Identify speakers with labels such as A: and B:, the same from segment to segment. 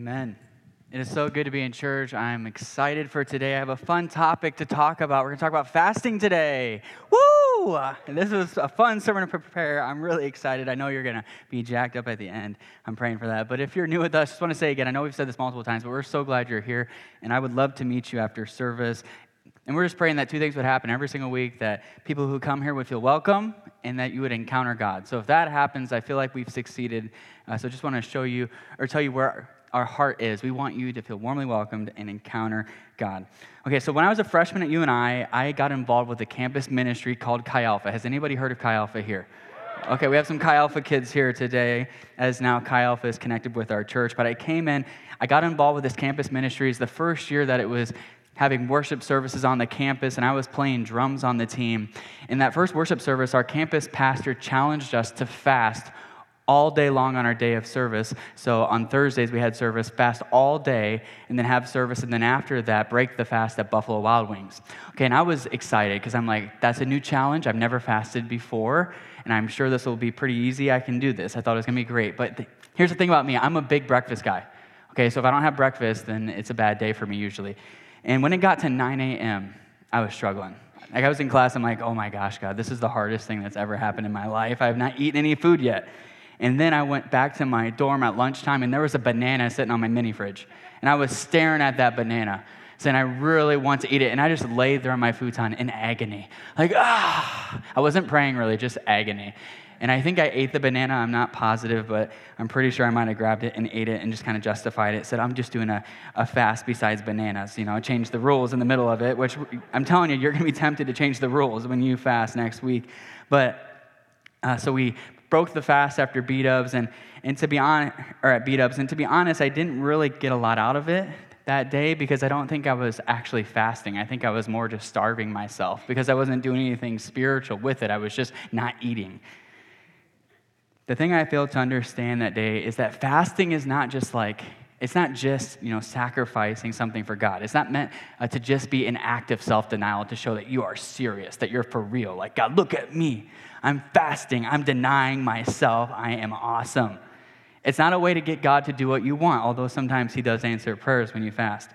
A: Amen. It is so good to be in church. I'm excited for today. I have a fun topic to talk about. We're going to talk about fasting today. Woo! This is a fun sermon to prepare. I'm really excited. I know you're going to be jacked up at the end. I'm praying for that. But if you're new with us, just want to say again, I know we've said this multiple times, but we're so glad you're here. And I would love to meet you after service. And we're just praying that two things would happen every single week that people who come here would feel welcome and that you would encounter God. So if that happens, I feel like we've succeeded. Uh, so just want to show you or tell you where our heart is. We want you to feel warmly welcomed and encounter God. Okay, so when I was a freshman at UNI, I got involved with a campus ministry called Chi Alpha. Has anybody heard of Chi Alpha here? Okay, we have some Chi Alpha kids here today, as now Chi Alpha is connected with our church. But I came in, I got involved with this campus ministry. It's the first year that it was having worship services on the campus, and I was playing drums on the team. In that first worship service, our campus pastor challenged us to fast all day long on our day of service. So on Thursdays, we had service, fast all day, and then have service, and then after that, break the fast at Buffalo Wild Wings. Okay, and I was excited because I'm like, that's a new challenge. I've never fasted before, and I'm sure this will be pretty easy. I can do this. I thought it was gonna be great. But th- here's the thing about me I'm a big breakfast guy. Okay, so if I don't have breakfast, then it's a bad day for me usually. And when it got to 9 a.m., I was struggling. Like I was in class, I'm like, oh my gosh, God, this is the hardest thing that's ever happened in my life. I have not eaten any food yet. And then I went back to my dorm at lunchtime, and there was a banana sitting on my mini fridge. And I was staring at that banana, saying, I really want to eat it. And I just laid there on my futon in agony. Like, ah! I wasn't praying really, just agony. And I think I ate the banana. I'm not positive, but I'm pretty sure I might have grabbed it and ate it and just kind of justified it. Said, I'm just doing a, a fast besides bananas. You know, I changed the rules in the middle of it, which I'm telling you, you're going to be tempted to change the rules when you fast next week. But uh, so we broke the fast after B Dubs, and, and to be honest, or at B Dubs, and to be honest, I didn't really get a lot out of it that day because I don't think I was actually fasting. I think I was more just starving myself because I wasn't doing anything spiritual with it. I was just not eating. The thing I failed to understand that day is that fasting is not just like, it's not just, you know, sacrificing something for God. It's not meant uh, to just be an act of self-denial to show that you are serious, that you're for real. Like, God, look at me. I'm fasting. I'm denying myself. I am awesome. It's not a way to get God to do what you want, although sometimes He does answer prayers when you fast.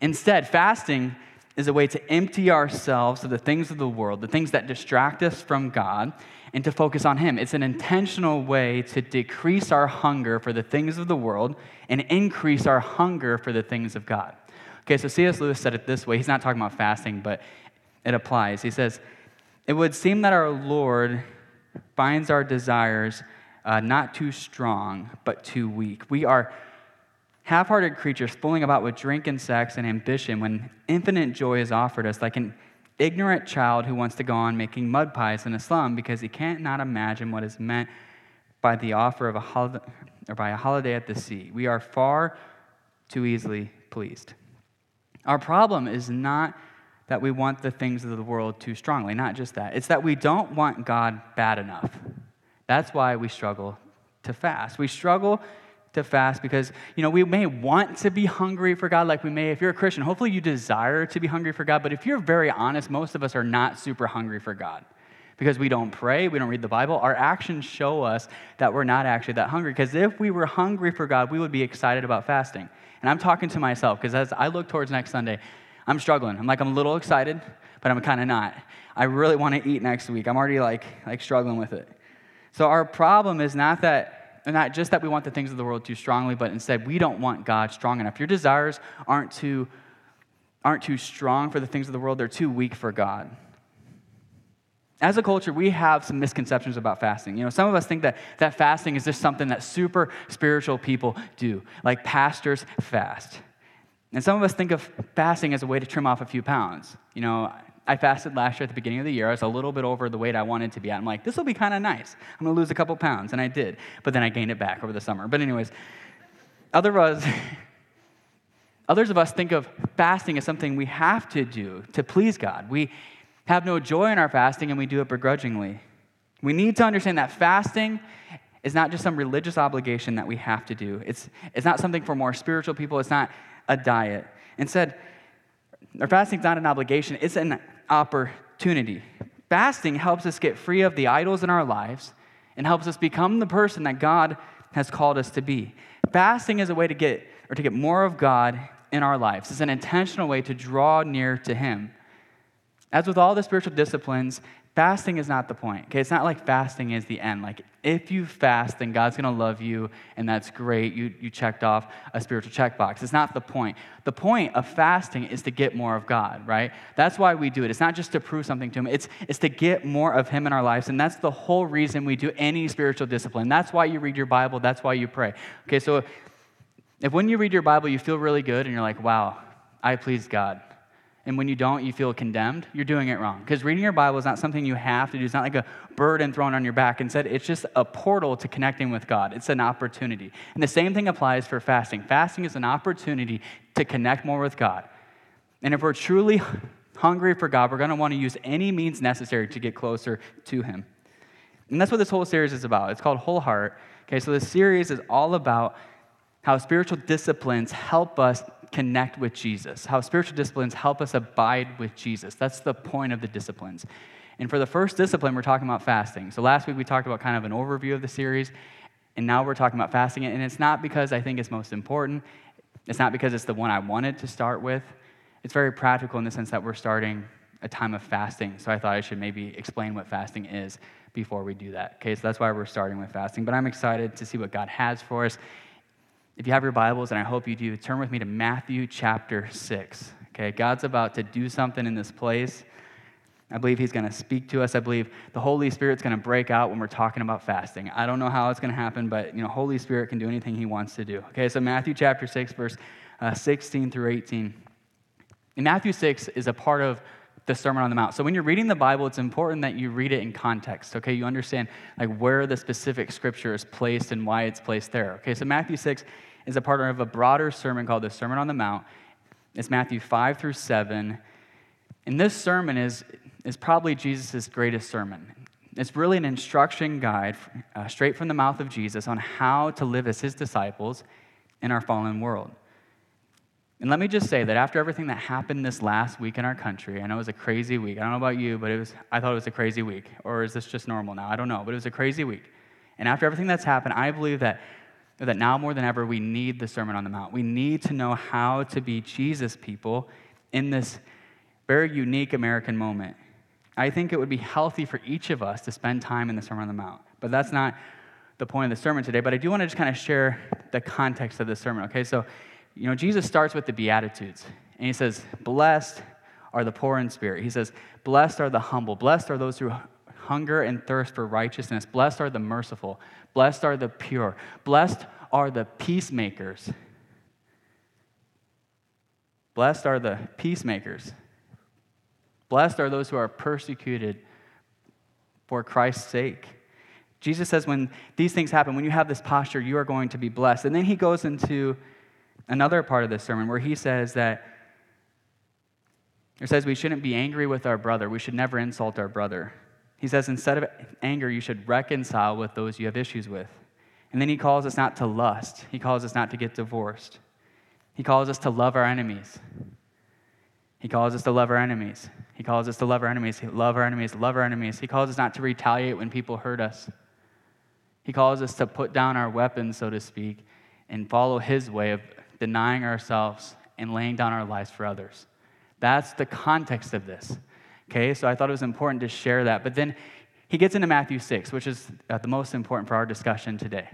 A: Instead, fasting is a way to empty ourselves of the things of the world, the things that distract us from God, and to focus on Him. It's an intentional way to decrease our hunger for the things of the world and increase our hunger for the things of God. Okay, so C.S. Lewis said it this way. He's not talking about fasting, but it applies. He says, It would seem that our Lord finds our desires uh, not too strong, but too weak. We are half hearted creatures fooling about with drink and sex and ambition when infinite joy is offered us, like an ignorant child who wants to go on making mud pies in a slum because he can't not imagine what is meant by the offer of a holiday or by a holiday at the sea. We are far too easily pleased. Our problem is not that we want the things of the world too strongly, not just that. It's that we don't want God bad enough. That's why we struggle to fast. We struggle to fast because you know we may want to be hungry for god like we may if you're a christian hopefully you desire to be hungry for god but if you're very honest most of us are not super hungry for god because we don't pray we don't read the bible our actions show us that we're not actually that hungry because if we were hungry for god we would be excited about fasting and i'm talking to myself because as i look towards next sunday i'm struggling i'm like i'm a little excited but i'm kind of not i really want to eat next week i'm already like like struggling with it so our problem is not that not just that we want the things of the world too strongly, but instead we don't want God strong enough. Your desires aren't too, aren't too strong for the things of the world, they're too weak for God. As a culture, we have some misconceptions about fasting. You know, some of us think that, that fasting is just something that super spiritual people do, like pastors fast. And some of us think of fasting as a way to trim off a few pounds. You know, I fasted last year at the beginning of the year. I was a little bit over the weight I wanted to be at. I'm like, this will be kind of nice. I'm going to lose a couple pounds. And I did. But then I gained it back over the summer. But, anyways, other of us, others of us think of fasting as something we have to do to please God. We have no joy in our fasting and we do it begrudgingly. We need to understand that fasting is not just some religious obligation that we have to do, it's, it's not something for more spiritual people, it's not a diet. Instead, our fasting is not an obligation, it's an opportunity. Fasting helps us get free of the idols in our lives and helps us become the person that God has called us to be. Fasting is a way to get or to get more of God in our lives. It's an intentional way to draw near to Him. As with all the spiritual disciplines, fasting is not the point. Okay, it's not like fasting is the end. Like if you fast, then God's gonna love you, and that's great. You you checked off a spiritual checkbox. It's not the point. The point of fasting is to get more of God, right? That's why we do it. It's not just to prove something to Him. It's it's to get more of Him in our lives, and that's the whole reason we do any spiritual discipline. That's why you read your Bible. That's why you pray. Okay, so if when you read your Bible you feel really good and you're like, wow, I please God and when you don't, you feel condemned, you're doing it wrong. Because reading your Bible is not something you have to do. It's not like a burden thrown on your back. Instead, it's just a portal to connecting with God. It's an opportunity. And the same thing applies for fasting. Fasting is an opportunity to connect more with God. And if we're truly hungry for God, we're going to want to use any means necessary to get closer to Him. And that's what this whole series is about. It's called Whole Heart. Okay, so this series is all about how spiritual disciplines help us connect with Jesus, how spiritual disciplines help us abide with Jesus. That's the point of the disciplines. And for the first discipline, we're talking about fasting. So last week we talked about kind of an overview of the series, and now we're talking about fasting. And it's not because I think it's most important, it's not because it's the one I wanted to start with. It's very practical in the sense that we're starting a time of fasting. So I thought I should maybe explain what fasting is before we do that. Okay, so that's why we're starting with fasting. But I'm excited to see what God has for us if you have your Bibles, and I hope you do, turn with me to Matthew chapter 6. Okay, God's about to do something in this place. I believe He's going to speak to us. I believe the Holy Spirit's going to break out when we're talking about fasting. I don't know how it's going to happen, but you know, Holy Spirit can do anything He wants to do. Okay, so Matthew chapter 6, verse uh, 16 through 18. And Matthew 6 is a part of the Sermon on the Mount. So when you're reading the Bible, it's important that you read it in context, okay? You understand like where the specific scripture is placed and why it's placed there. Okay, so Matthew 6 is a part of a broader sermon called the Sermon on the Mount. It's Matthew 5 through 7. And this sermon is, is probably Jesus' greatest sermon. It's really an instruction guide uh, straight from the mouth of Jesus on how to live as his disciples in our fallen world. And let me just say that after everything that happened this last week in our country, I know it was a crazy week. I don't know about you, but it was, I thought it was a crazy week. Or is this just normal now? I don't know, but it was a crazy week. And after everything that's happened, I believe that that now more than ever, we need the Sermon on the Mount. We need to know how to be Jesus people in this very unique American moment. I think it would be healthy for each of us to spend time in the Sermon on the Mount. But that's not the point of the sermon today. But I do want to just kind of share the context of the sermon, okay? So, you know, Jesus starts with the Beatitudes, and he says, Blessed are the poor in spirit. He says, Blessed are the humble. Blessed are those who hunger and thirst for righteousness. Blessed are the merciful. Blessed are the pure. Blessed are the peacemakers. Blessed are the peacemakers. Blessed are those who are persecuted for Christ's sake. Jesus says, when these things happen, when you have this posture, you are going to be blessed. And then he goes into another part of this sermon where he says that it says we shouldn't be angry with our brother. We should never insult our brother. He says, instead of anger, you should reconcile with those you have issues with. And then he calls us not to lust, he calls us not to get divorced. He calls us to love our enemies. He calls us to love our enemies. He calls us to love our enemies, love our enemies, love our enemies. He calls us not to retaliate when people hurt us. He calls us to put down our weapons, so to speak, and follow his way of denying ourselves and laying down our lives for others. That's the context of this. Okay, so I thought it was important to share that. But then he gets into Matthew 6, which is uh, the most important for our discussion today.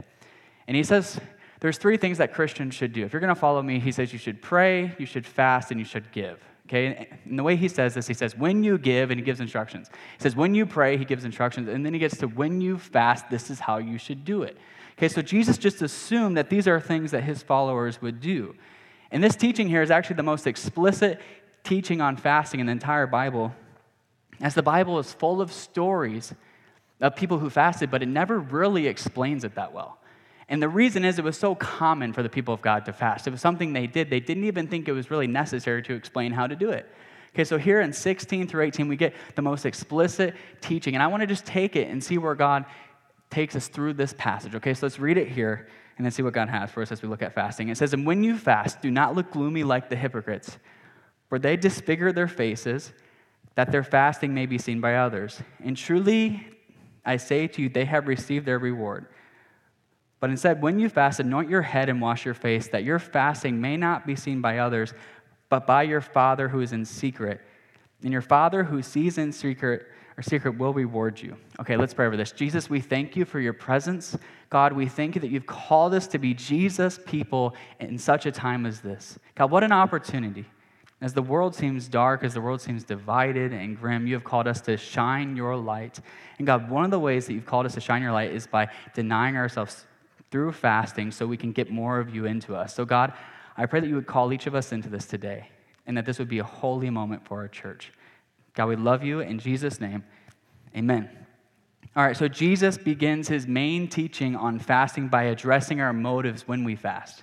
A: And he says there's three things that Christians should do. If you're going to follow me, he says you should pray, you should fast, and you should give. Okay, and the way he says this, he says, when you give, and he gives instructions. He says, when you pray, he gives instructions. And then he gets to when you fast, this is how you should do it. Okay, so Jesus just assumed that these are things that his followers would do. And this teaching here is actually the most explicit teaching on fasting in the entire Bible as the Bible is full of stories of people who fasted, but it never really explains it that well. And the reason is it was so common for the people of God to fast. It was something they did. They didn't even think it was really necessary to explain how to do it. Okay, so here in 16 through 18, we get the most explicit teaching. And I want to just take it and see where God takes us through this passage. Okay, so let's read it here and then see what God has for us as we look at fasting. It says, And when you fast, do not look gloomy like the hypocrites, for they disfigure their faces that their fasting may be seen by others. And truly, I say to you, they have received their reward. But instead, when you fast, anoint your head and wash your face, that your fasting may not be seen by others, but by your Father who is in secret. And your Father who sees in secret or secret will reward you. Okay, let's pray over this. Jesus, we thank you for your presence. God, we thank you that you've called us to be Jesus people in such a time as this. God, what an opportunity. As the world seems dark, as the world seems divided and grim, you have called us to shine your light. And God, one of the ways that you've called us to shine your light is by denying ourselves through fasting so we can get more of you into us. So, God, I pray that you would call each of us into this today and that this would be a holy moment for our church. God, we love you. In Jesus' name, amen. All right, so Jesus begins his main teaching on fasting by addressing our motives when we fast.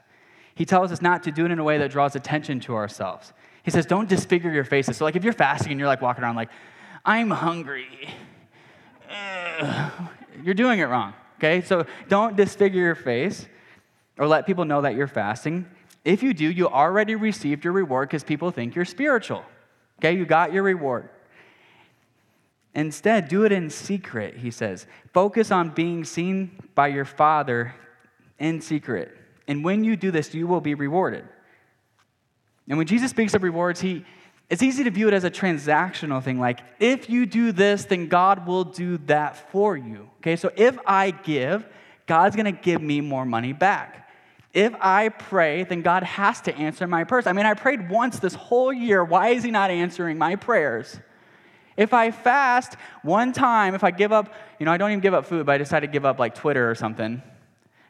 A: He tells us not to do it in a way that draws attention to ourselves. He says, don't disfigure your faces. So, like, if you're fasting and you're like walking around like, I'm hungry, you're doing it wrong, okay? So, don't disfigure your face or let people know that you're fasting. If you do, you already received your reward because people think you're spiritual, okay? You got your reward. Instead, do it in secret, he says. Focus on being seen by your Father in secret. And when you do this, you will be rewarded. And when Jesus speaks of rewards, he, it's easy to view it as a transactional thing. Like, if you do this, then God will do that for you. Okay, so if I give, God's gonna give me more money back. If I pray, then God has to answer my prayers. I mean, I prayed once this whole year. Why is He not answering my prayers? If I fast one time, if I give up, you know, I don't even give up food, but I decide to give up like Twitter or something,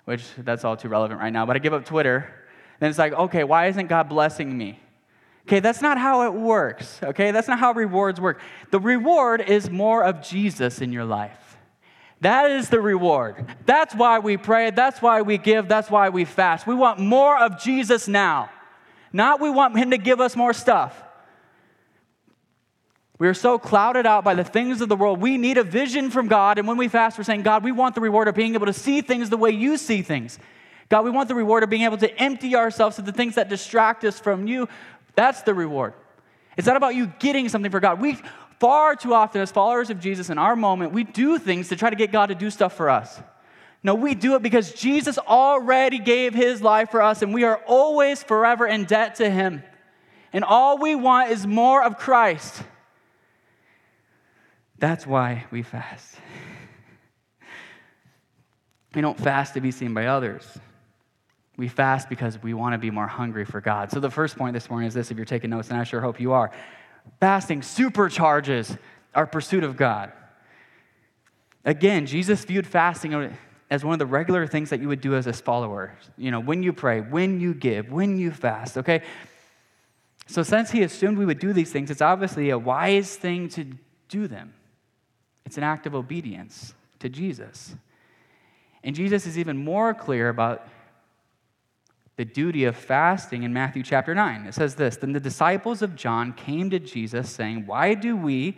A: which that's all too relevant right now, but I give up Twitter, then it's like, okay, why isn't God blessing me? Okay, that's not how it works. Okay, that's not how rewards work. The reward is more of Jesus in your life. That is the reward. That's why we pray. That's why we give. That's why we fast. We want more of Jesus now. Not we want Him to give us more stuff. We are so clouded out by the things of the world. We need a vision from God. And when we fast, we're saying, God, we want the reward of being able to see things the way you see things. God, we want the reward of being able to empty ourselves of the things that distract us from you. That's the reward. It's not about you getting something for God. We far too often, as followers of Jesus in our moment, we do things to try to get God to do stuff for us. No, we do it because Jesus already gave his life for us, and we are always forever in debt to him. And all we want is more of Christ. That's why we fast. We don't fast to be seen by others. We fast because we want to be more hungry for God. So, the first point this morning is this if you're taking notes, and I sure hope you are fasting supercharges our pursuit of God. Again, Jesus viewed fasting as one of the regular things that you would do as a follower. You know, when you pray, when you give, when you fast, okay? So, since he assumed we would do these things, it's obviously a wise thing to do them. It's an act of obedience to Jesus. And Jesus is even more clear about the duty of fasting in Matthew chapter 9. It says this Then the disciples of John came to Jesus, saying, Why do we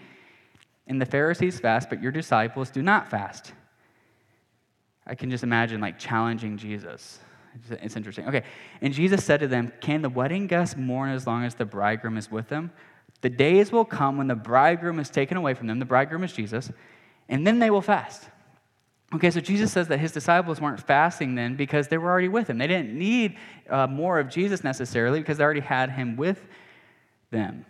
A: and the Pharisees fast, but your disciples do not fast? I can just imagine like challenging Jesus. It's interesting. Okay. And Jesus said to them, Can the wedding guests mourn as long as the bridegroom is with them? The days will come when the bridegroom is taken away from them, the bridegroom is Jesus, and then they will fast. Okay, so Jesus says that his disciples weren't fasting then because they were already with him. They didn't need uh, more of Jesus necessarily because they already had him with them.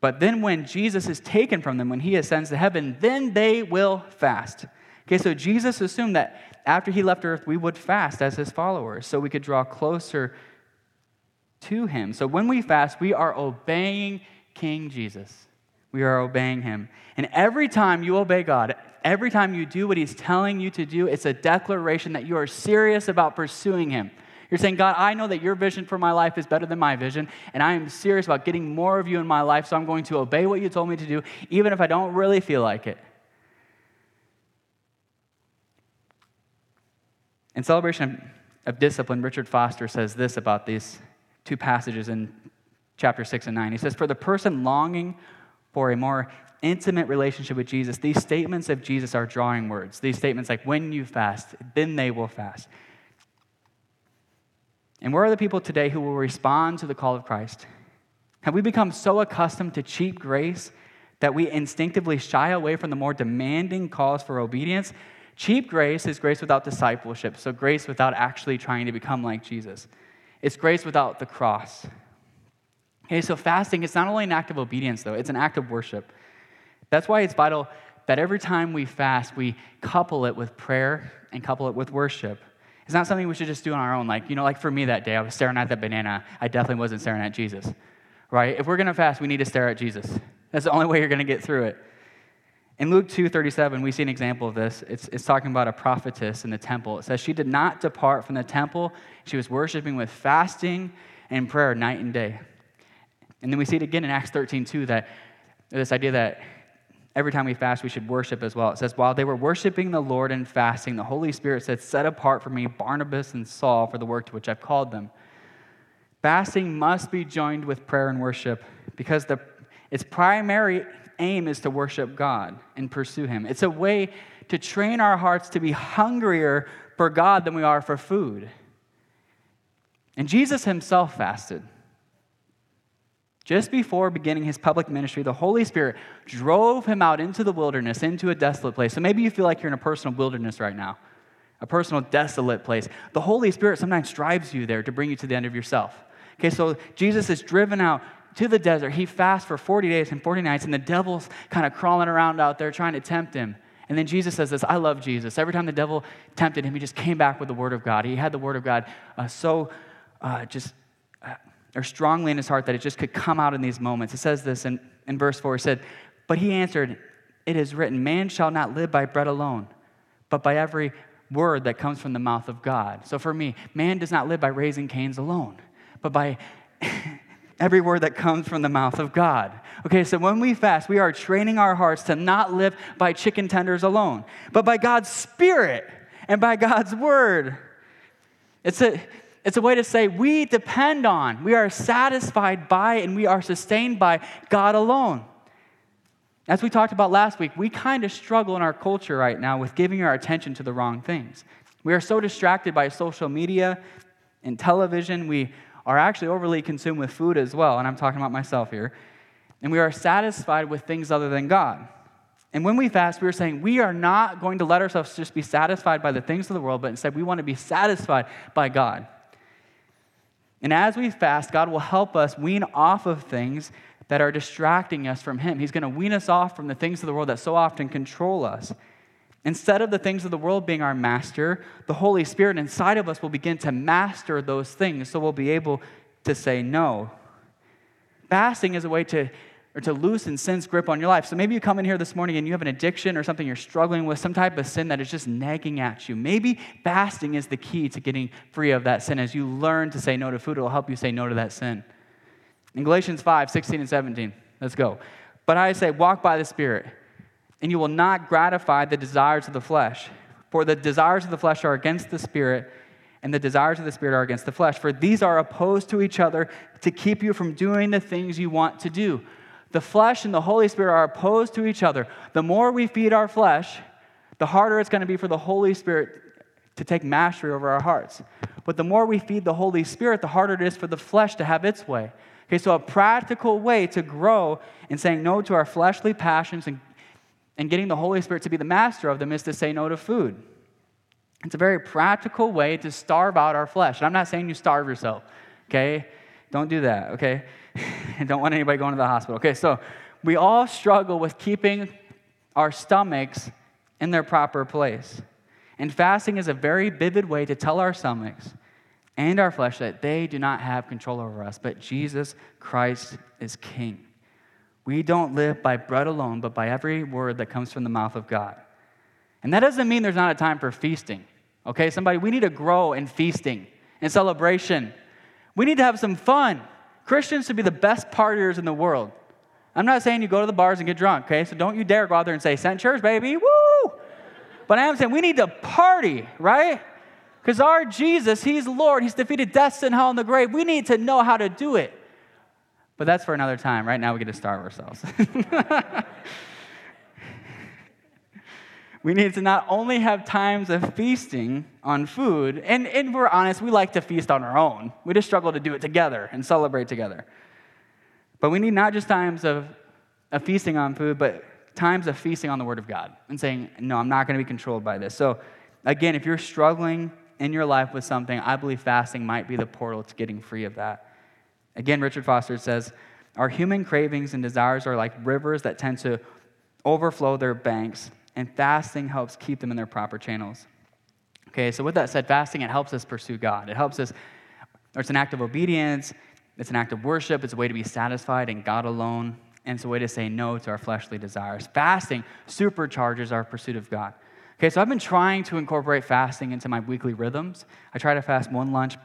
A: But then when Jesus is taken from them, when he ascends to heaven, then they will fast. Okay, so Jesus assumed that after he left earth, we would fast as his followers so we could draw closer to him. So when we fast, we are obeying King Jesus. We are obeying him. And every time you obey God, every time you do what he's telling you to do, it's a declaration that you are serious about pursuing him. You're saying, God, I know that your vision for my life is better than my vision, and I am serious about getting more of you in my life, so I'm going to obey what you told me to do, even if I don't really feel like it. In celebration of discipline, Richard Foster says this about these two passages in chapter 6 and 9. He says, For the person longing for a more intimate relationship with Jesus, these statements of Jesus are drawing words. These statements like, when you fast, then they will fast. And where are the people today who will respond to the call of Christ? Have we become so accustomed to cheap grace that we instinctively shy away from the more demanding calls for obedience? Cheap grace is grace without discipleship, so grace without actually trying to become like Jesus. It's grace without the cross. Okay, so fasting is not only an act of obedience, though, it's an act of worship. That's why it's vital that every time we fast, we couple it with prayer and couple it with worship. It's not something we should just do on our own. Like, you know, like for me that day, I was staring at that banana. I definitely wasn't staring at Jesus, right? If we're going to fast, we need to stare at Jesus. That's the only way you're going to get through it. In Luke 2 37, we see an example of this. It's, it's talking about a prophetess in the temple. It says, She did not depart from the temple. She was worshiping with fasting and prayer night and day. And then we see it again in Acts 13 2 that this idea that every time we fast, we should worship as well. It says, While they were worshiping the Lord and fasting, the Holy Spirit said, Set apart for me Barnabas and Saul for the work to which I've called them. Fasting must be joined with prayer and worship because the, its primary aim is to worship God and pursue Him. It's a way to train our hearts to be hungrier for God than we are for food. And Jesus Himself fasted. Just before beginning his public ministry, the Holy Spirit drove him out into the wilderness, into a desolate place. So maybe you feel like you're in a personal wilderness right now, a personal desolate place. The Holy Spirit sometimes drives you there to bring you to the end of yourself. Okay, so Jesus is driven out to the desert. He fasts for 40 days and 40 nights, and the devil's kind of crawling around out there trying to tempt him. And then Jesus says this I love Jesus. Every time the devil tempted him, he just came back with the word of God. He had the word of God uh, so uh, just or strongly in his heart that it just could come out in these moments. It says this in, in verse 4. It said, But he answered, It is written, Man shall not live by bread alone, but by every word that comes from the mouth of God. So for me, man does not live by Raising Cane's alone, but by every word that comes from the mouth of God. Okay, so when we fast, we are training our hearts to not live by chicken tenders alone, but by God's Spirit and by God's word. It's a, it's a way to say we depend on, we are satisfied by, and we are sustained by God alone. As we talked about last week, we kind of struggle in our culture right now with giving our attention to the wrong things. We are so distracted by social media and television. We are actually overly consumed with food as well, and I'm talking about myself here. And we are satisfied with things other than God. And when we fast, we are saying we are not going to let ourselves just be satisfied by the things of the world, but instead we want to be satisfied by God. And as we fast, God will help us wean off of things that are distracting us from Him. He's going to wean us off from the things of the world that so often control us. Instead of the things of the world being our master, the Holy Spirit inside of us will begin to master those things so we'll be able to say no. Fasting is a way to or to loosen sin's grip on your life. So maybe you come in here this morning and you have an addiction or something you're struggling with, some type of sin that is just nagging at you. Maybe fasting is the key to getting free of that sin. As you learn to say no to food, it will help you say no to that sin. In Galatians 5 16 and 17, let's go. But I say, walk by the Spirit, and you will not gratify the desires of the flesh. For the desires of the flesh are against the Spirit, and the desires of the Spirit are against the flesh. For these are opposed to each other to keep you from doing the things you want to do. The flesh and the Holy Spirit are opposed to each other. The more we feed our flesh, the harder it's going to be for the Holy Spirit to take mastery over our hearts. But the more we feed the Holy Spirit, the harder it is for the flesh to have its way. Okay, so a practical way to grow in saying no to our fleshly passions and, and getting the Holy Spirit to be the master of them is to say no to food. It's a very practical way to starve out our flesh. And I'm not saying you starve yourself, okay? Don't do that, okay? I don't want anybody going to the hospital. Okay, so we all struggle with keeping our stomachs in their proper place. And fasting is a very vivid way to tell our stomachs and our flesh that they do not have control over us, but Jesus Christ is King. We don't live by bread alone, but by every word that comes from the mouth of God. And that doesn't mean there's not a time for feasting. Okay, somebody, we need to grow in feasting and celebration. We need to have some fun. Christians should be the best partiers in the world. I'm not saying you go to the bars and get drunk, okay? So don't you dare go out there and say, Sent Church, baby, woo! But I am saying we need to party, right? Because our Jesus, He's Lord. He's defeated death, and hell, and the grave. We need to know how to do it. But that's for another time. Right now, we get to starve ourselves. we need to not only have times of feasting on food, and, and we're honest, we like to feast on our own. We just struggle to do it together and celebrate together. But we need not just times of, of feasting on food, but times of feasting on the Word of God and saying, No, I'm not going to be controlled by this. So, again, if you're struggling in your life with something, I believe fasting might be the portal to getting free of that. Again, Richard Foster says, Our human cravings and desires are like rivers that tend to overflow their banks, and fasting helps keep them in their proper channels. Okay, so with that said, fasting, it helps us pursue God. It helps us, or it's an act of obedience, it's an act of worship, it's a way to be satisfied in God alone, and it's a way to say no to our fleshly desires. Fasting supercharges our pursuit of God. Okay, so I've been trying to incorporate fasting into my weekly rhythms. I try to fast one lunch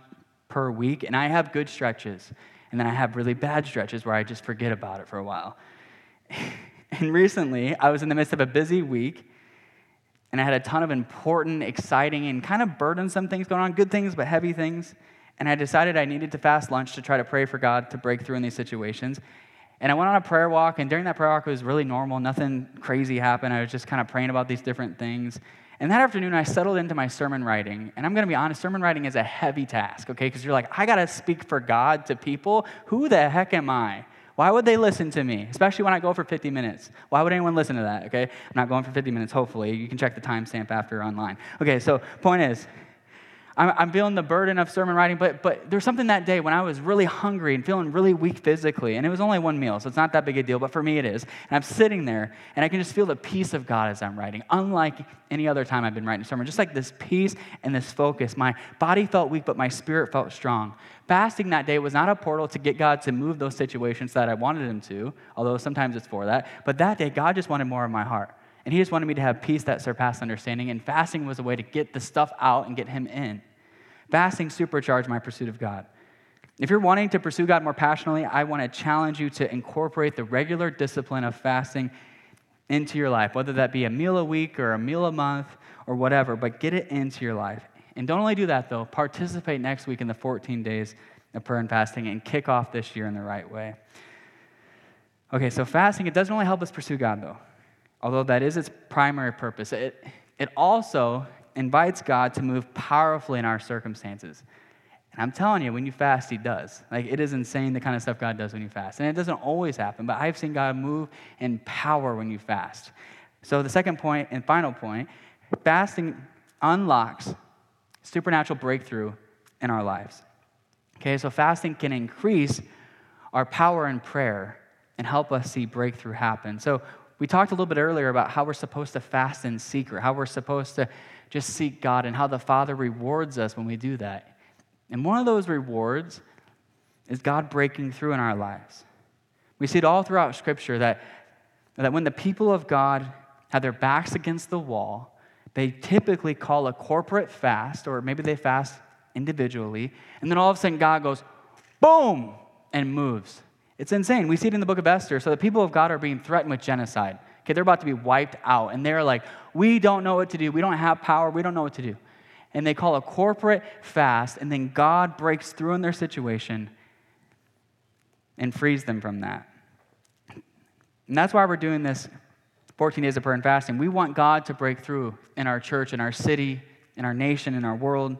A: per week, and I have good stretches, and then I have really bad stretches where I just forget about it for a while. and recently, I was in the midst of a busy week, and I had a ton of important, exciting, and kind of burdensome things going on good things, but heavy things. And I decided I needed to fast lunch to try to pray for God to break through in these situations. And I went on a prayer walk, and during that prayer walk, it was really normal. Nothing crazy happened. I was just kind of praying about these different things. And that afternoon, I settled into my sermon writing. And I'm going to be honest, sermon writing is a heavy task, okay? Because you're like, I got to speak for God to people. Who the heck am I? Why would they listen to me? Especially when I go for 50 minutes. Why would anyone listen to that? Okay? I'm not going for 50 minutes, hopefully. You can check the timestamp after online. Okay, so point is, I'm, I'm feeling the burden of sermon writing, but, but there's something that day when I was really hungry and feeling really weak physically, and it was only one meal, so it's not that big a deal, but for me it is. And I'm sitting there, and I can just feel the peace of God as I'm writing, unlike any other time I've been writing a sermon. Just like this peace and this focus. My body felt weak, but my spirit felt strong. Fasting that day was not a portal to get God to move those situations that I wanted Him to, although sometimes it's for that. But that day, God just wanted more of my heart. And he just wanted me to have peace that surpassed understanding. And fasting was a way to get the stuff out and get him in. Fasting supercharged my pursuit of God. If you're wanting to pursue God more passionately, I want to challenge you to incorporate the regular discipline of fasting into your life, whether that be a meal a week or a meal a month or whatever, but get it into your life. And don't only do that, though, participate next week in the 14 days of prayer and fasting and kick off this year in the right way. Okay, so fasting, it doesn't only help us pursue God, though although that is its primary purpose, it, it also invites God to move powerfully in our circumstances. And I'm telling you, when you fast, He does. Like, it is insane the kind of stuff God does when you fast. And it doesn't always happen, but I've seen God move in power when you fast. So, the second point and final point fasting unlocks supernatural breakthrough in our lives. Okay, so fasting can increase our power in prayer and help us see breakthrough happen. So, we talked a little bit earlier about how we're supposed to fast in secret, how we're supposed to just seek God, and how the Father rewards us when we do that. And one of those rewards is God breaking through in our lives. We see it all throughout Scripture that, that when the people of God have their backs against the wall, they typically call a corporate fast, or maybe they fast individually, and then all of a sudden God goes, boom, and moves. It's insane. We see it in the book of Esther. So the people of God are being threatened with genocide. Okay, they're about to be wiped out. And they're like, we don't know what to do. We don't have power. We don't know what to do. And they call a corporate fast, and then God breaks through in their situation and frees them from that. And that's why we're doing this 14 days of prayer and fasting. We want God to break through in our church, in our city, in our nation, in our world.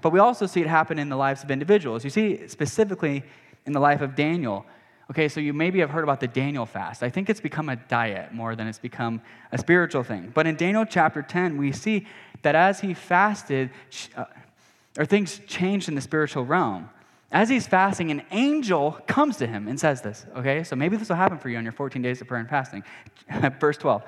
A: But we also see it happen in the lives of individuals. You see, specifically in the life of Daniel. Okay, so you maybe have heard about the Daniel fast. I think it's become a diet more than it's become a spiritual thing. But in Daniel chapter 10, we see that as he fasted, uh, or things changed in the spiritual realm. As he's fasting, an angel comes to him and says this, okay? So maybe this will happen for you on your 14 days of prayer and fasting. Verse 12.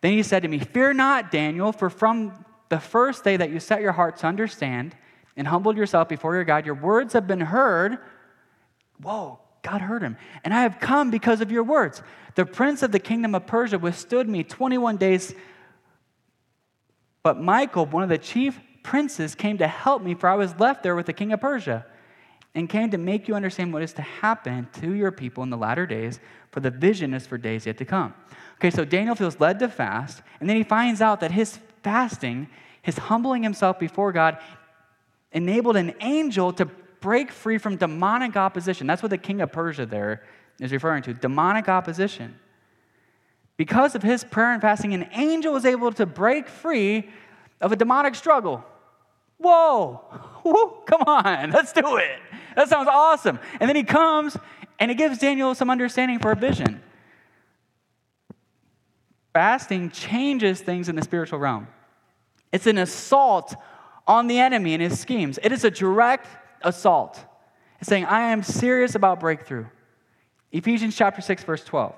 A: Then he said to me, Fear not, Daniel, for from the first day that you set your heart to understand and humbled yourself before your God, your words have been heard. Whoa, God heard him. And I have come because of your words. The prince of the kingdom of Persia withstood me 21 days. But Michael, one of the chief princes, came to help me, for I was left there with the king of Persia, and came to make you understand what is to happen to your people in the latter days, for the vision is for days yet to come. Okay, so Daniel feels led to fast, and then he finds out that his fasting, his humbling himself before God, enabled an angel to break free from demonic opposition. That's what the king of Persia there is referring to demonic opposition. Because of his prayer and fasting, an angel was able to break free of a demonic struggle. Whoa, Woo, come on, let's do it. That sounds awesome. And then he comes and he gives Daniel some understanding for a vision. fasting changes things in the spiritual realm. It's an assault on the enemy and his schemes. It is a direct assault. It's saying, I am serious about breakthrough. Ephesians chapter 6, verse 12.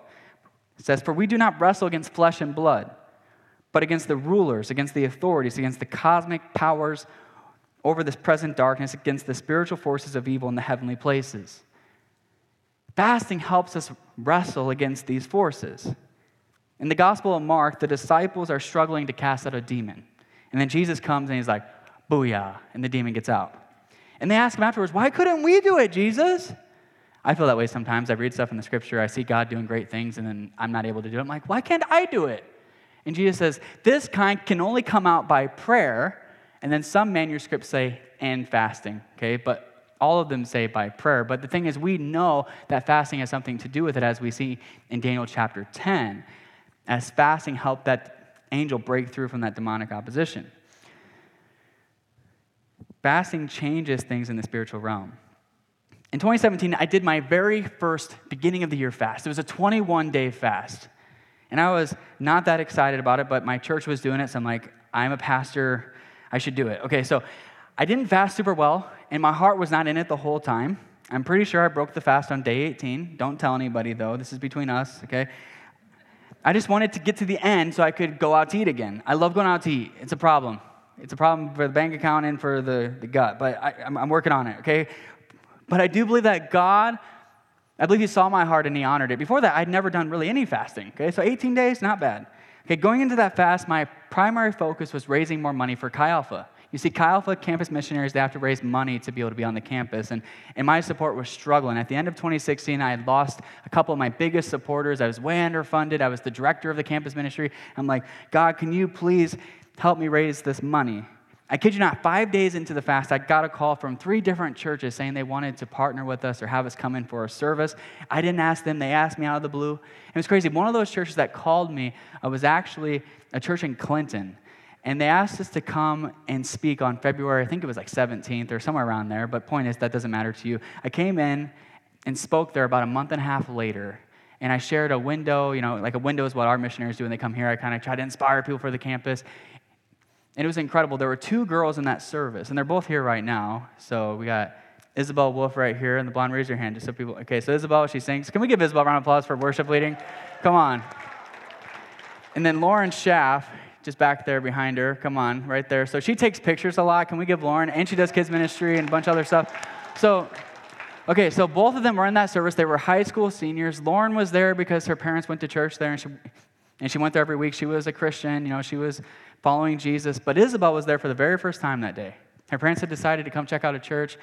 A: Says, For we do not wrestle against flesh and blood, but against the rulers, against the authorities, against the cosmic powers over this present darkness, against the spiritual forces of evil in the heavenly places. Fasting helps us wrestle against these forces. In the Gospel of Mark, the disciples are struggling to cast out a demon. And then Jesus comes and he's like, booyah, and the demon gets out. And they ask him afterwards, why couldn't we do it, Jesus? I feel that way sometimes. I read stuff in the scripture, I see God doing great things, and then I'm not able to do it. I'm like, why can't I do it? And Jesus says, this kind can only come out by prayer. And then some manuscripts say, and fasting, okay? But all of them say by prayer. But the thing is, we know that fasting has something to do with it, as we see in Daniel chapter 10, as fasting helped that angel break through from that demonic opposition. Fasting changes things in the spiritual realm. In 2017, I did my very first beginning of the year fast. It was a 21 day fast. And I was not that excited about it, but my church was doing it, so I'm like, I'm a pastor, I should do it. Okay, so I didn't fast super well, and my heart was not in it the whole time. I'm pretty sure I broke the fast on day 18. Don't tell anybody, though. This is between us, okay? I just wanted to get to the end so I could go out to eat again. I love going out to eat, it's a problem. It's a problem for the bank account and for the, the gut, but I, I'm, I'm working on it, okay? But I do believe that God, I believe He saw my heart and He honored it. Before that, I'd never done really any fasting, okay? So 18 days, not bad. Okay, going into that fast, my primary focus was raising more money for Chi Alpha. You see, Chi Alpha campus missionaries, they have to raise money to be able to be on the campus. And, and my support was struggling. At the end of 2016, I had lost a couple of my biggest supporters. I was way underfunded. I was the director of the campus ministry. I'm like, God, can you please help me raise this money. I kid you not, five days into the fast, I got a call from three different churches saying they wanted to partner with us or have us come in for a service. I didn't ask them, they asked me out of the blue. It was crazy. One of those churches that called me uh, was actually a church in Clinton. And they asked us to come and speak on February, I think it was like 17th or somewhere around there, but point is, that doesn't matter to you. I came in and spoke there about a month and a half later and I shared a window, you know, like a window is what our missionaries do when they come here. I kind of try to inspire people for the campus. And it was incredible. There were two girls in that service, and they're both here right now. So we got Isabel Wolf right here, and the blonde, raise your hand just so people. Okay, so Isabel, she sings. Can we give Isabel a round of applause for worship leading? Come on. And then Lauren Schaff, just back there behind her. Come on, right there. So she takes pictures a lot. Can we give Lauren? And she does kids ministry and a bunch of other stuff. So, okay, so both of them were in that service. They were high school seniors. Lauren was there because her parents went to church there, and she, and she went there every week. She was a Christian. You know, she was following Jesus. But Isabel was there for the very first time that day. Her parents had decided to come check out a church,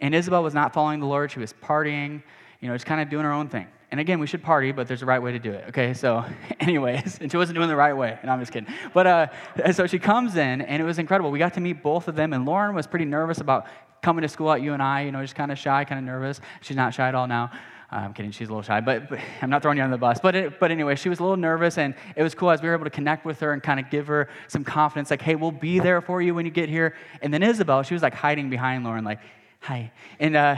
A: and Isabel was not following the Lord. She was partying, you know, just kind of doing her own thing. And again, we should party, but there's a right way to do it. Okay, so, anyways, and she wasn't doing the right way. And I'm just kidding. But uh, so she comes in, and it was incredible. We got to meet both of them, and Lauren was pretty nervous about coming to school at UNI, you know, just kind of shy, kind of nervous. She's not shy at all now. Uh, I'm kidding, she's a little shy, but, but I'm not throwing you under the bus. But, it, but anyway, she was a little nervous, and it was cool as we were able to connect with her and kind of give her some confidence, like, hey, we'll be there for you when you get here. And then Isabel, she was like hiding behind Lauren, like, hi. And, uh,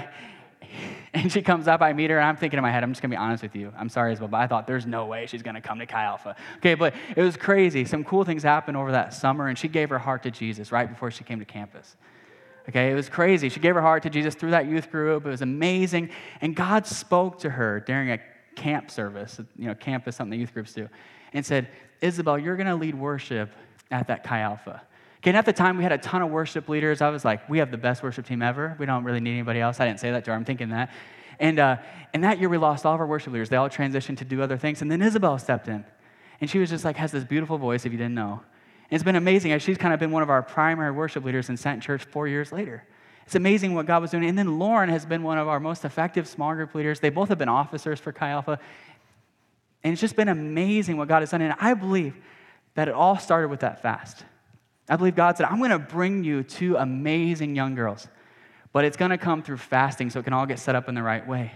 A: and she comes up, I meet her, and I'm thinking in my head, I'm just gonna be honest with you. I'm sorry, Isabel, but I thought there's no way she's gonna come to Chi Alpha. Okay, but it was crazy. Some cool things happened over that summer, and she gave her heart to Jesus right before she came to campus. Okay, it was crazy. She gave her heart to Jesus through that youth group. It was amazing. And God spoke to her during a camp service, you know, camp is something the youth groups do, and said, Isabel, you're going to lead worship at that Chi Alpha. Okay, and at the time we had a ton of worship leaders. I was like, we have the best worship team ever. We don't really need anybody else. I didn't say that to her. I'm thinking that. And, uh, and that year we lost all of our worship leaders. They all transitioned to do other things. And then Isabel stepped in. And she was just like, has this beautiful voice, if you didn't know. And it's been amazing as she's kind of been one of our primary worship leaders in Sent Church four years later. It's amazing what God was doing. And then Lauren has been one of our most effective small group leaders. They both have been officers for Chi Alpha. And it's just been amazing what God has done. And I believe that it all started with that fast. I believe God said, I'm going to bring you two amazing young girls, but it's going to come through fasting so it can all get set up in the right way.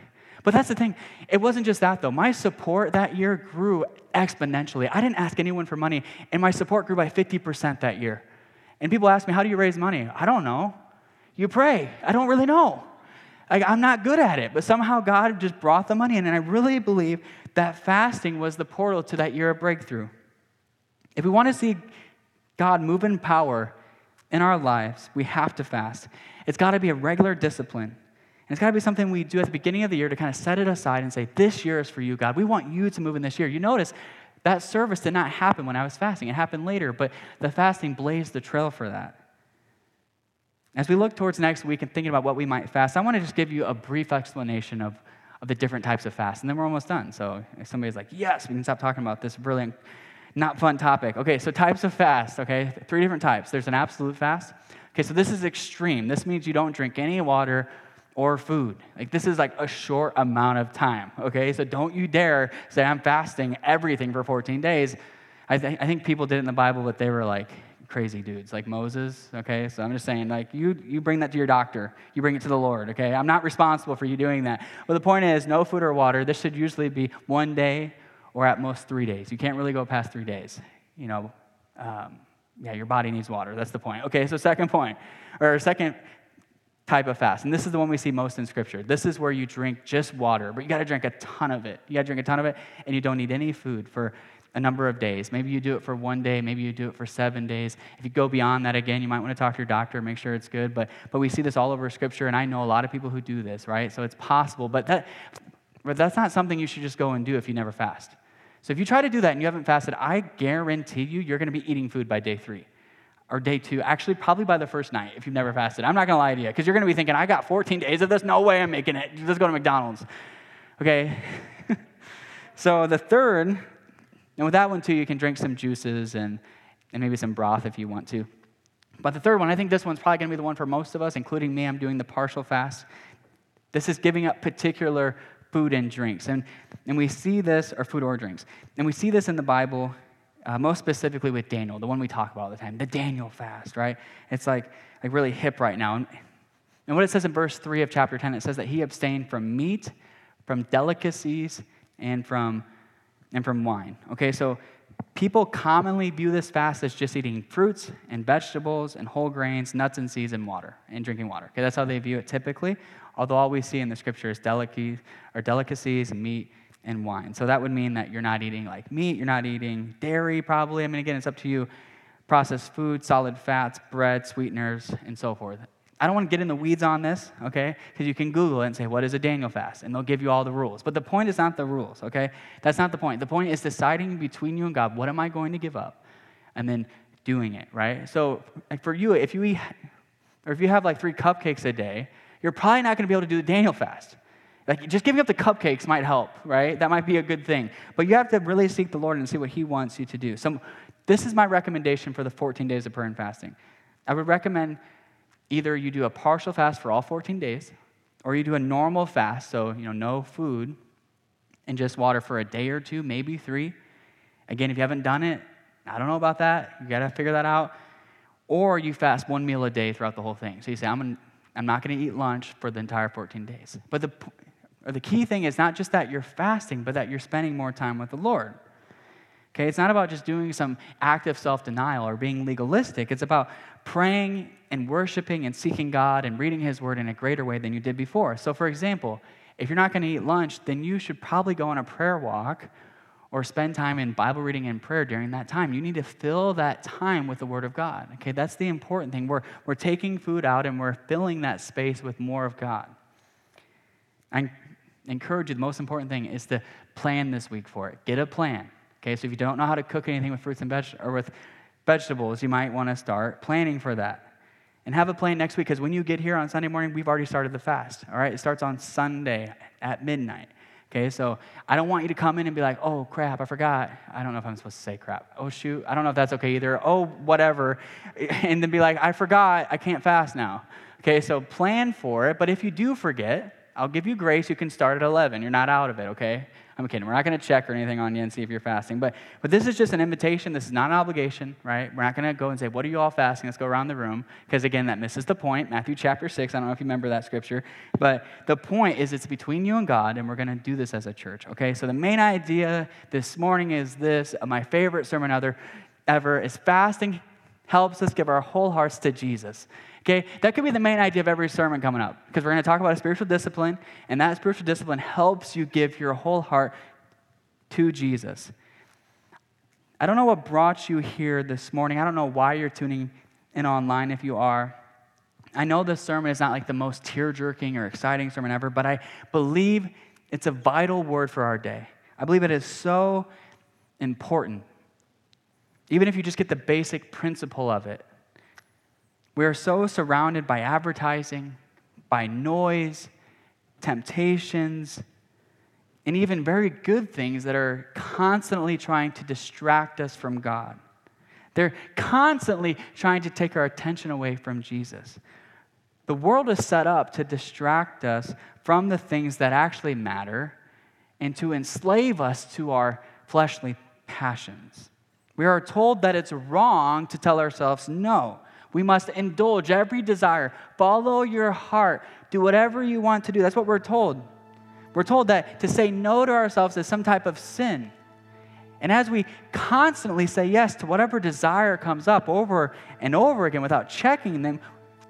A: But that's the thing. It wasn't just that, though. My support that year grew exponentially. I didn't ask anyone for money, and my support grew by 50% that year. And people ask me, How do you raise money? I don't know. You pray. I don't really know. I, I'm not good at it, but somehow God just brought the money in. And I really believe that fasting was the portal to that year of breakthrough. If we want to see God move in power in our lives, we have to fast. It's got to be a regular discipline. And it's got to be something we do at the beginning of the year to kind of set it aside and say, This year is for you, God. We want you to move in this year. You notice that service did not happen when I was fasting, it happened later, but the fasting blazed the trail for that. As we look towards next week and thinking about what we might fast, I want to just give you a brief explanation of, of the different types of fast, and then we're almost done. So if somebody's like, Yes, we can stop talking about this brilliant, not fun topic. Okay, so types of fast, okay? Three different types. There's an absolute fast. Okay, so this is extreme. This means you don't drink any water or food. Like this is like a short amount of time, okay? So don't you dare say I'm fasting everything for 14 days. I, th- I think people did it in the Bible, but they were like crazy dudes, like Moses, okay? So I'm just saying, like, you, you bring that to your doctor. You bring it to the Lord, okay? I'm not responsible for you doing that. But the point is, no food or water. This should usually be one day or at most three days. You can't really go past three days. You know, um, yeah, your body needs water. That's the point. Okay, so second point, or second type of fast. And this is the one we see most in Scripture. This is where you drink just water, but you got to drink a ton of it. You got to drink a ton of it, and you don't need any food for a number of days. Maybe you do it for one day, maybe you do it for seven days. If you go beyond that again, you might want to talk to your doctor, make sure it's good. But, but we see this all over Scripture, and I know a lot of people who do this, right? So it's possible, but, that, but that's not something you should just go and do if you never fast. So if you try to do that and you haven't fasted, I guarantee you, you're going to be eating food by day three or day two, actually, probably by the first night if you've never fasted. I'm not gonna lie to you, because you're gonna be thinking, I got 14 days of this, no way I'm making it. Let's go to McDonald's. Okay? so the third, and with that one too, you can drink some juices and, and maybe some broth if you want to. But the third one, I think this one's probably gonna be the one for most of us, including me. I'm doing the partial fast. This is giving up particular food and drinks. And, and we see this, or food or drinks. And we see this in the Bible uh, most specifically with Daniel, the one we talk about all the time, the Daniel fast, right? It's like, like really hip right now. And, and what it says in verse 3 of chapter 10, it says that he abstained from meat, from delicacies, and from, and from wine. Okay, so people commonly view this fast as just eating fruits and vegetables and whole grains, nuts and seeds, and water, and drinking water. Okay, that's how they view it typically. Although all we see in the scripture is delicacies, or delicacies and meat and wine. So that would mean that you're not eating like meat, you're not eating dairy, probably. I mean, again, it's up to you. Processed food, solid fats, bread, sweeteners, and so forth. I don't want to get in the weeds on this, okay? Because you can Google it and say, what is a Daniel fast? And they'll give you all the rules. But the point is not the rules, okay? That's not the point. The point is deciding between you and God, what am I going to give up? And then doing it, right? So, like for you, if you eat, or if you have like three cupcakes a day, you're probably not going to be able to do the Daniel fast. Like just giving up the cupcakes might help, right? That might be a good thing. But you have to really seek the Lord and see what He wants you to do. So this is my recommendation for the 14 days of prayer and fasting. I would recommend either you do a partial fast for all 14 days, or you do a normal fast, so you know, no food and just water for a day or two, maybe three. Again, if you haven't done it, I don't know about that. You got to figure that out. Or you fast one meal a day throughout the whole thing. So you say, I'm, I'm not going to eat lunch for the entire 14 days. But the, or the key thing is not just that you're fasting, but that you're spending more time with the Lord. Okay, it's not about just doing some active self denial or being legalistic. It's about praying and worshiping and seeking God and reading His Word in a greater way than you did before. So, for example, if you're not going to eat lunch, then you should probably go on a prayer walk or spend time in Bible reading and prayer during that time. You need to fill that time with the Word of God. Okay, that's the important thing. We're, we're taking food out and we're filling that space with more of God. I encourage you, the most important thing is to plan this week for it. Get a plan. Okay, so if you don't know how to cook anything with fruits and veg- or with vegetables, you might want to start planning for that. And have a plan next week because when you get here on Sunday morning, we've already started the fast. All right, it starts on Sunday at midnight. Okay, so I don't want you to come in and be like, oh crap, I forgot. I don't know if I'm supposed to say crap. Oh shoot, I don't know if that's okay either. Oh, whatever. And then be like, I forgot, I can't fast now. Okay, so plan for it, but if you do forget, I'll give you grace. You can start at 11. You're not out of it, okay? I'm kidding. We're not going to check or anything on you and see if you're fasting. But, but this is just an invitation. This is not an obligation, right? We're not going to go and say, What are you all fasting? Let's go around the room. Because again, that misses the point. Matthew chapter 6. I don't know if you remember that scripture. But the point is, it's between you and God, and we're going to do this as a church, okay? So the main idea this morning is this my favorite sermon ever, ever is fasting helps us give our whole hearts to Jesus. Okay, that could be the main idea of every sermon coming up because we're going to talk about a spiritual discipline, and that spiritual discipline helps you give your whole heart to Jesus. I don't know what brought you here this morning. I don't know why you're tuning in online if you are. I know this sermon is not like the most tear jerking or exciting sermon ever, but I believe it's a vital word for our day. I believe it is so important. Even if you just get the basic principle of it. We are so surrounded by advertising, by noise, temptations, and even very good things that are constantly trying to distract us from God. They're constantly trying to take our attention away from Jesus. The world is set up to distract us from the things that actually matter and to enslave us to our fleshly passions. We are told that it's wrong to tell ourselves no. We must indulge every desire, follow your heart, do whatever you want to do. That's what we're told. We're told that to say no to ourselves is some type of sin. And as we constantly say yes to whatever desire comes up over and over again without checking them,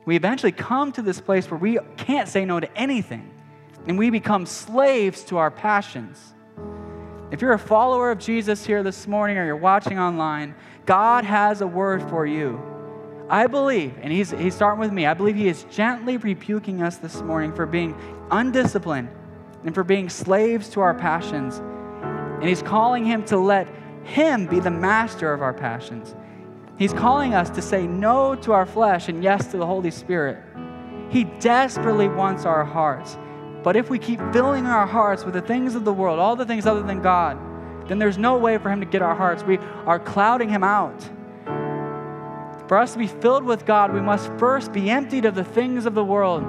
A: we eventually come to this place where we can't say no to anything. And we become slaves to our passions. If you're a follower of Jesus here this morning or you're watching online, God has a word for you. I believe, and he's, he's starting with me, I believe he is gently rebuking us this morning for being undisciplined and for being slaves to our passions. And he's calling him to let him be the master of our passions. He's calling us to say no to our flesh and yes to the Holy Spirit. He desperately wants our hearts. But if we keep filling our hearts with the things of the world, all the things other than God, then there's no way for Him to get our hearts. We are clouding Him out. For us to be filled with God, we must first be emptied of the things of the world.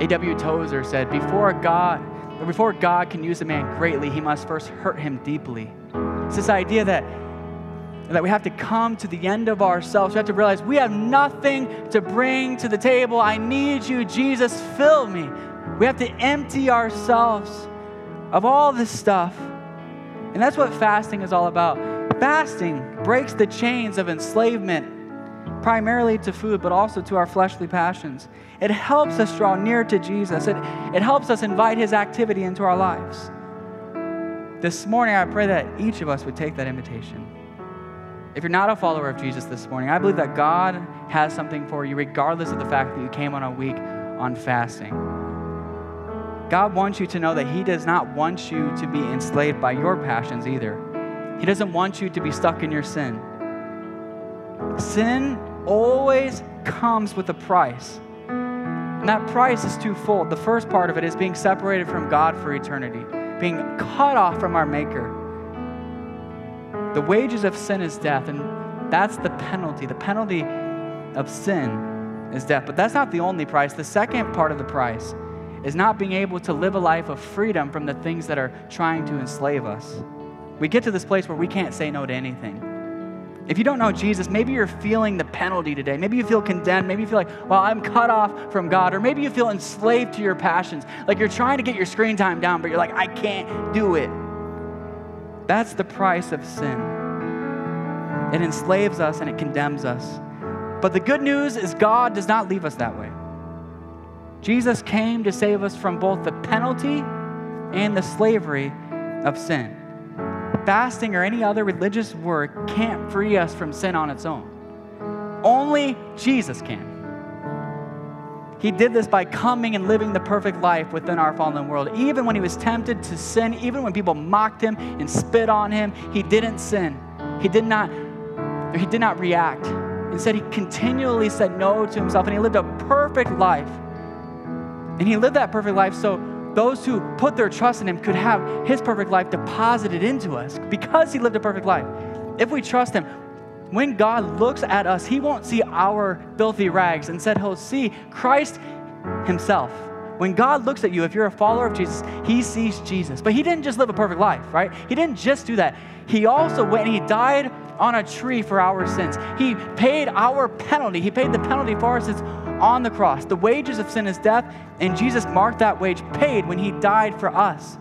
A: A.W. Tozer said, Before God, before God can use a man greatly, he must first hurt him deeply. It's this idea that, that we have to come to the end of ourselves. We have to realize we have nothing to bring to the table. I need you, Jesus, fill me. We have to empty ourselves of all this stuff. And that's what fasting is all about. Fasting breaks the chains of enslavement, primarily to food, but also to our fleshly passions. It helps us draw near to Jesus, it, it helps us invite His activity into our lives. This morning, I pray that each of us would take that invitation. If you're not a follower of Jesus this morning, I believe that God has something for you, regardless of the fact that you came on a week on fasting. God wants you to know that He does not want you to be enslaved by your passions either. He doesn't want you to be stuck in your sin. Sin always comes with a price. And that price is twofold. The first part of it is being separated from God for eternity, being cut off from our Maker. The wages of sin is death, and that's the penalty. The penalty of sin is death. But that's not the only price. The second part of the price is not being able to live a life of freedom from the things that are trying to enslave us. We get to this place where we can't say no to anything. If you don't know Jesus, maybe you're feeling the penalty today. Maybe you feel condemned. Maybe you feel like, well, I'm cut off from God. Or maybe you feel enslaved to your passions. Like you're trying to get your screen time down, but you're like, I can't do it. That's the price of sin. It enslaves us and it condemns us. But the good news is God does not leave us that way. Jesus came to save us from both the penalty and the slavery of sin fasting or any other religious work can't free us from sin on its own. Only Jesus can. He did this by coming and living the perfect life within our fallen world. Even when he was tempted to sin, even when people mocked him and spit on him, he didn't sin. He did not he did not react. Instead, he continually said no to himself and he lived a perfect life. And he lived that perfect life so those who put their trust in him could have his perfect life deposited into us because he lived a perfect life. If we trust him, when God looks at us, he won't see our filthy rags. Instead, he'll see Christ himself. When God looks at you, if you're a follower of Jesus, he sees Jesus. But he didn't just live a perfect life, right? He didn't just do that. He also went and he died on a tree for our sins. He paid our penalty. He paid the penalty for our sins on the cross. The wages of sin is death, and Jesus marked that wage paid when he died for us.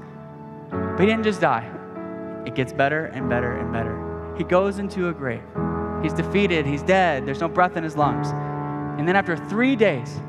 A: But he didn't just die, it gets better and better and better. He goes into a grave. He's defeated, he's dead, there's no breath in his lungs. And then after three days,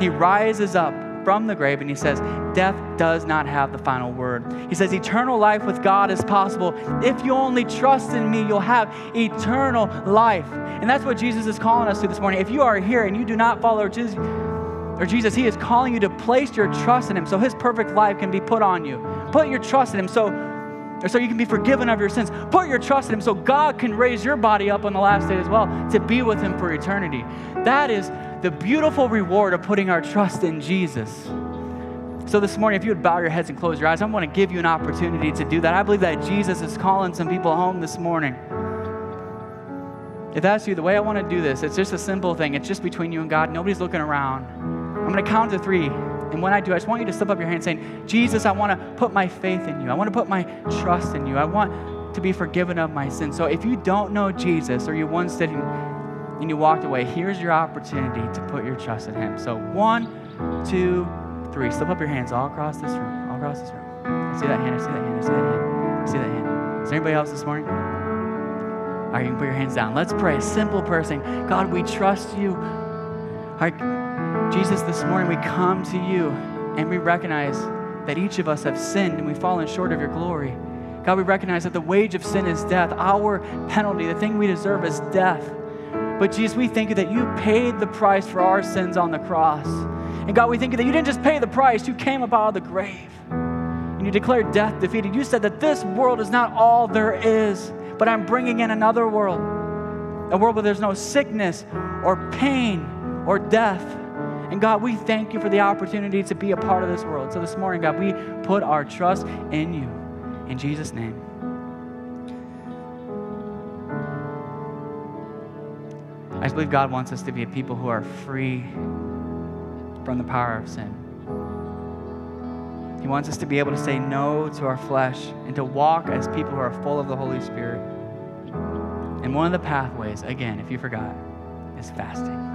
A: he rises up from the grave, and he says, Death does not have the final word. He says, Eternal life with God is possible. If you only trust in me, you'll have eternal life. And that's what Jesus is calling us to this morning. If you are here and you do not follow Jesus, or Jesus, He is calling you to place your trust in Him so His perfect life can be put on you. Put your trust in Him so, so you can be forgiven of your sins. Put your trust in Him so God can raise your body up on the last day as well to be with Him for eternity. That is the beautiful reward of putting our trust in Jesus. So this morning, if you would bow your heads and close your eyes, I want to give you an opportunity to do that. I believe that Jesus is calling some people home this morning. If that's you, the way I want to do this, it's just a simple thing. It's just between you and God. Nobody's looking around. I'm going to count to three. And when I do, I just want you to slip up your hand saying, Jesus, I want to put my faith in you. I want to put my trust in you. I want to be forgiven of my sins. So if you don't know Jesus or you're one sitting and you walked away, here's your opportunity to put your trust in Him. So one, two, three. Slip up your hands all across this room. All across this room. I see that hand. I see that hand. I see that hand. I see that hand. Is there anybody else this morning? All right, you can put your hands down. Let's pray. Simple person. God, we trust you. All right, Jesus, this morning we come to you and we recognize that each of us have sinned and we've fallen short of your glory. God, we recognize that the wage of sin is death. Our penalty, the thing we deserve, is death. But Jesus, we thank you that you paid the price for our sins on the cross. And God, we thank you that you didn't just pay the price, you came up out of the grave. And you declared death defeated. You said that this world is not all there is, but I'm bringing in another world. A world where there's no sickness or pain or death. And God, we thank you for the opportunity to be a part of this world. So this morning, God, we put our trust in you. In Jesus' name. I just believe God wants us to be a people who are free from the power of sin. He wants us to be able to say no to our flesh and to walk as people who are full of the Holy Spirit. And one of the pathways, again, if you forgot, is fasting.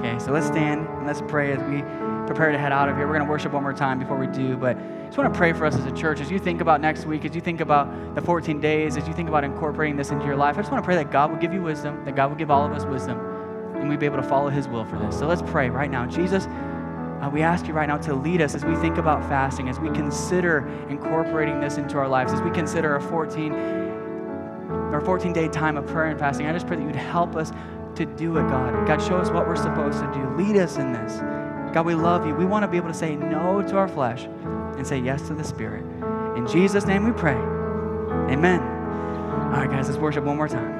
A: Okay, so let's stand and let's pray as we prepare to head out of here. We're going to worship one more time before we do, but I just want to pray for us as a church. As you think about next week, as you think about the 14 days, as you think about incorporating this into your life, I just want to pray that God will give you wisdom, that God will give all of us wisdom, and we'll be able to follow His will for this. So let's pray right now. Jesus, uh, we ask you right now to lead us as we think about fasting, as we consider incorporating this into our lives, as we consider a 14 or 14 day time of prayer and fasting. I just pray that you'd help us to do it, God. God, show us what we're supposed to do. Lead us in this. God, we love you. We want to be able to say no to our flesh and say yes to the Spirit. In Jesus' name we pray. Amen. All right, guys, let's worship one more time.